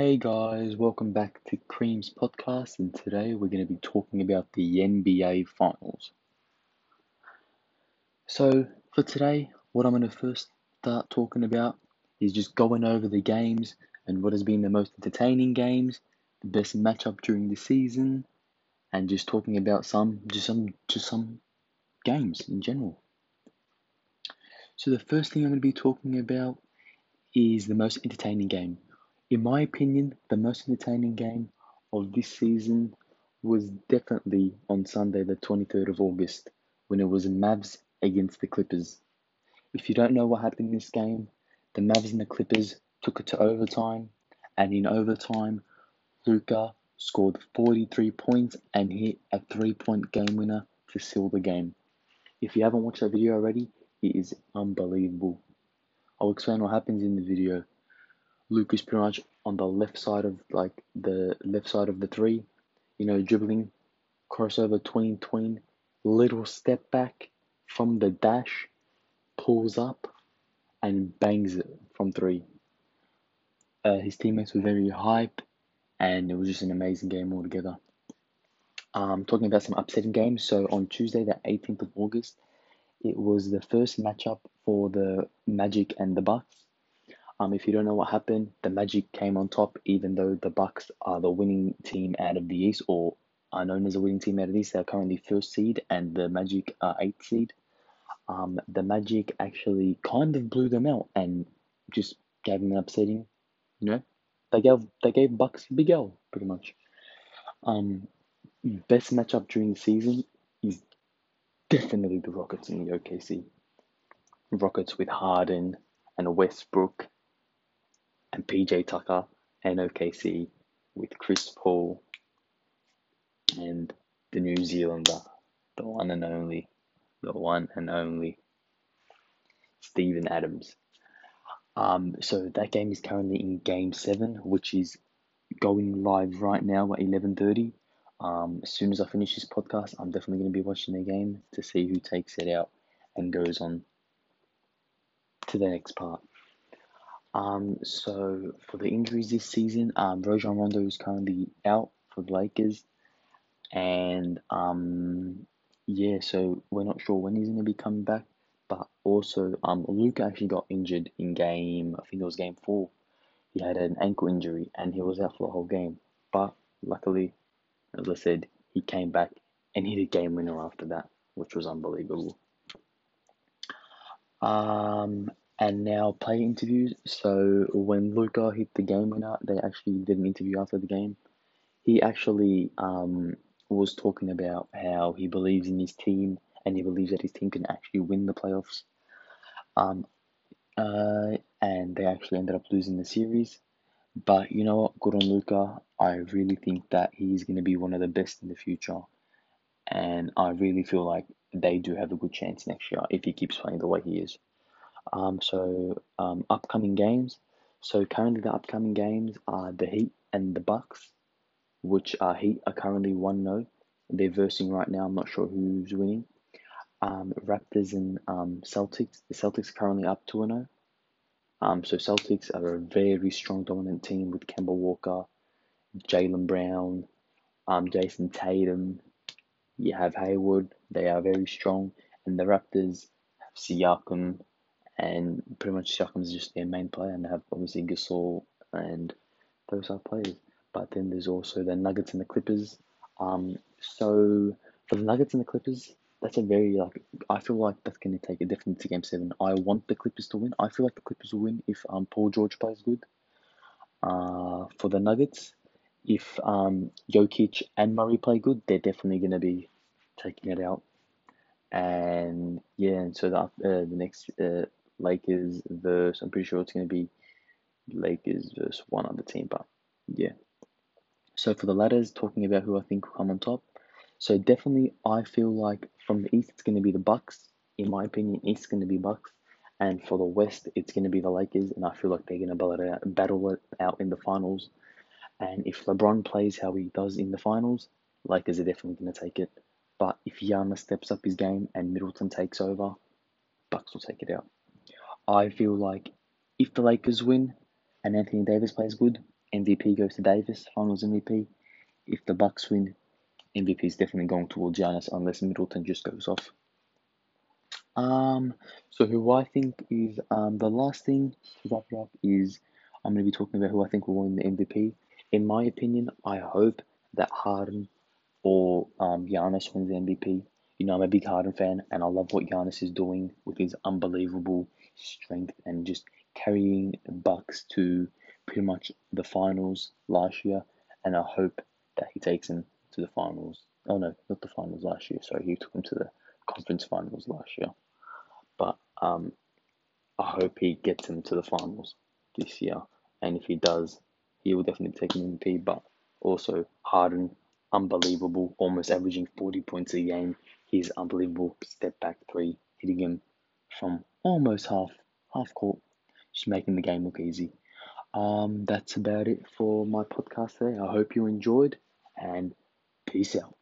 Hey guys, welcome back to Cream's podcast, and today we're going to be talking about the NBA Finals. So, for today, what I'm going to first start talking about is just going over the games and what has been the most entertaining games, the best matchup during the season, and just talking about some just some just some games in general. So the first thing I'm going to be talking about is the most entertaining game. In my opinion, the most entertaining game of this season was definitely on Sunday, the 23rd of August, when it was Mavs against the Clippers. If you don't know what happened in this game, the Mavs and the Clippers took it to overtime, and in overtime, Luka scored 43 points and hit a three point game winner to seal the game. If you haven't watched that video already, it is unbelievable. I'll explain what happens in the video. Luka is pretty much on the left side of like the left side of the three, you know, dribbling, crossover tween tween, little step back from the dash, pulls up, and bangs it from three. Uh, his teammates were very hype, and it was just an amazing game altogether. Um, talking about some upsetting games. So on Tuesday, the 18th of August, it was the first matchup for the Magic and the Bucks. Um, if you don't know what happened, the Magic came on top, even though the Bucks are the winning team out of the East, or are known as a winning team out of the East. They're currently first seed, and the Magic are eighth seed. Um, the Magic actually kind of blew them out and just gave them an upsetting. You they gave they gave Bucks a big L pretty much. Um, best matchup during the season is definitely the Rockets and the OKC. Rockets with Harden and Westbrook and PJ Tucker and OKC with Chris Paul and the New Zealander, the one and only, the one and only Steven Adams. Um, so that game is currently in Game Seven, which is going live right now at eleven thirty. Um, as soon as I finish this podcast, I'm definitely going to be watching the game to see who takes it out and goes on to the next part. Um, so for the injuries this season, um, Rajon Rondo is currently out for the Lakers, and um, yeah, so we're not sure when he's going to be coming back. But also, um, Luka actually got injured in game. I think it was game four. He had an ankle injury and he was out for the whole game. But luckily, as I said, he came back and hit a game winner after that, which was unbelievable. Um, and now play interviews. So when Luka hit the game winner, they actually did an interview after the game. He actually um, was talking about how he believes in his team and he believes that his team can actually win the playoffs. Um, uh, and they actually ended up losing the series. But you know what? Good on Luka. I really think that he's going to be one of the best in the future. And I really feel like they do have a good chance next year if he keeps playing the way he is. Um, so um, upcoming games. So currently the upcoming games are the Heat and the Bucks, which are Heat are currently one 0 They're versing right now. I'm not sure who's winning. Um, Raptors and um, Celtics. The Celtics are currently up 2 0. Um, so Celtics are a very strong, dominant team with Kemba Walker, Jaylen Brown, um, Jayson Tatum. You have Hayward. They are very strong, and the Raptors have Siakam, and pretty much Siakam is just their main player, and they have obviously Gasol and those are players. But then there's also the Nuggets and the Clippers. Um, so for the Nuggets and the Clippers, that's a very like I feel like that's gonna take a definitely to game seven. I want the Clippers to win. I feel like the Clippers will win if um Paul George plays good. Uh for the Nuggets, if um Jokic and Murray play good, they're definitely gonna be taking it out. And yeah, and so the uh, the next uh, Lakers versus I'm pretty sure it's gonna be Lakers versus one other team, but yeah. So for the ladders, talking about who I think will come on top. So definitely, I feel like from the East, it's going to be the Bucks. In my opinion, East is going to be Bucks, and for the West, it's going to be the Lakers. And I feel like they're going to battle it out, battle it out in the finals. And if LeBron plays how he does in the finals, Lakers are definitely going to take it. But if Giannis steps up his game and Middleton takes over, Bucks will take it out. I feel like if the Lakers win and Anthony Davis plays good, MVP goes to Davis, Finals MVP. If the Bucks win, MVP is definitely going towards Giannis unless Middleton just goes off. Um, so who I think is um the last thing to wrap it up is I'm going to be talking about who I think will win the MVP. In my opinion, I hope that Harden or um Giannis wins the MVP. You know, I'm a big Harden fan, and I love what Giannis is doing with his unbelievable strength and just carrying Bucks to pretty much the finals last year. And I hope that he takes him to the finals. Oh no, not the finals last year. Sorry, he took him to the conference finals last year. But um, I hope he gets him to the finals this year. And if he does, he will definitely take an MVP. But also Harden, unbelievable, almost averaging 40 points a game. He's unbelievable. Step back three, hitting him from almost half half court, just making the game look easy. Um, that's about it for my podcast today. I hope you enjoyed and peace out.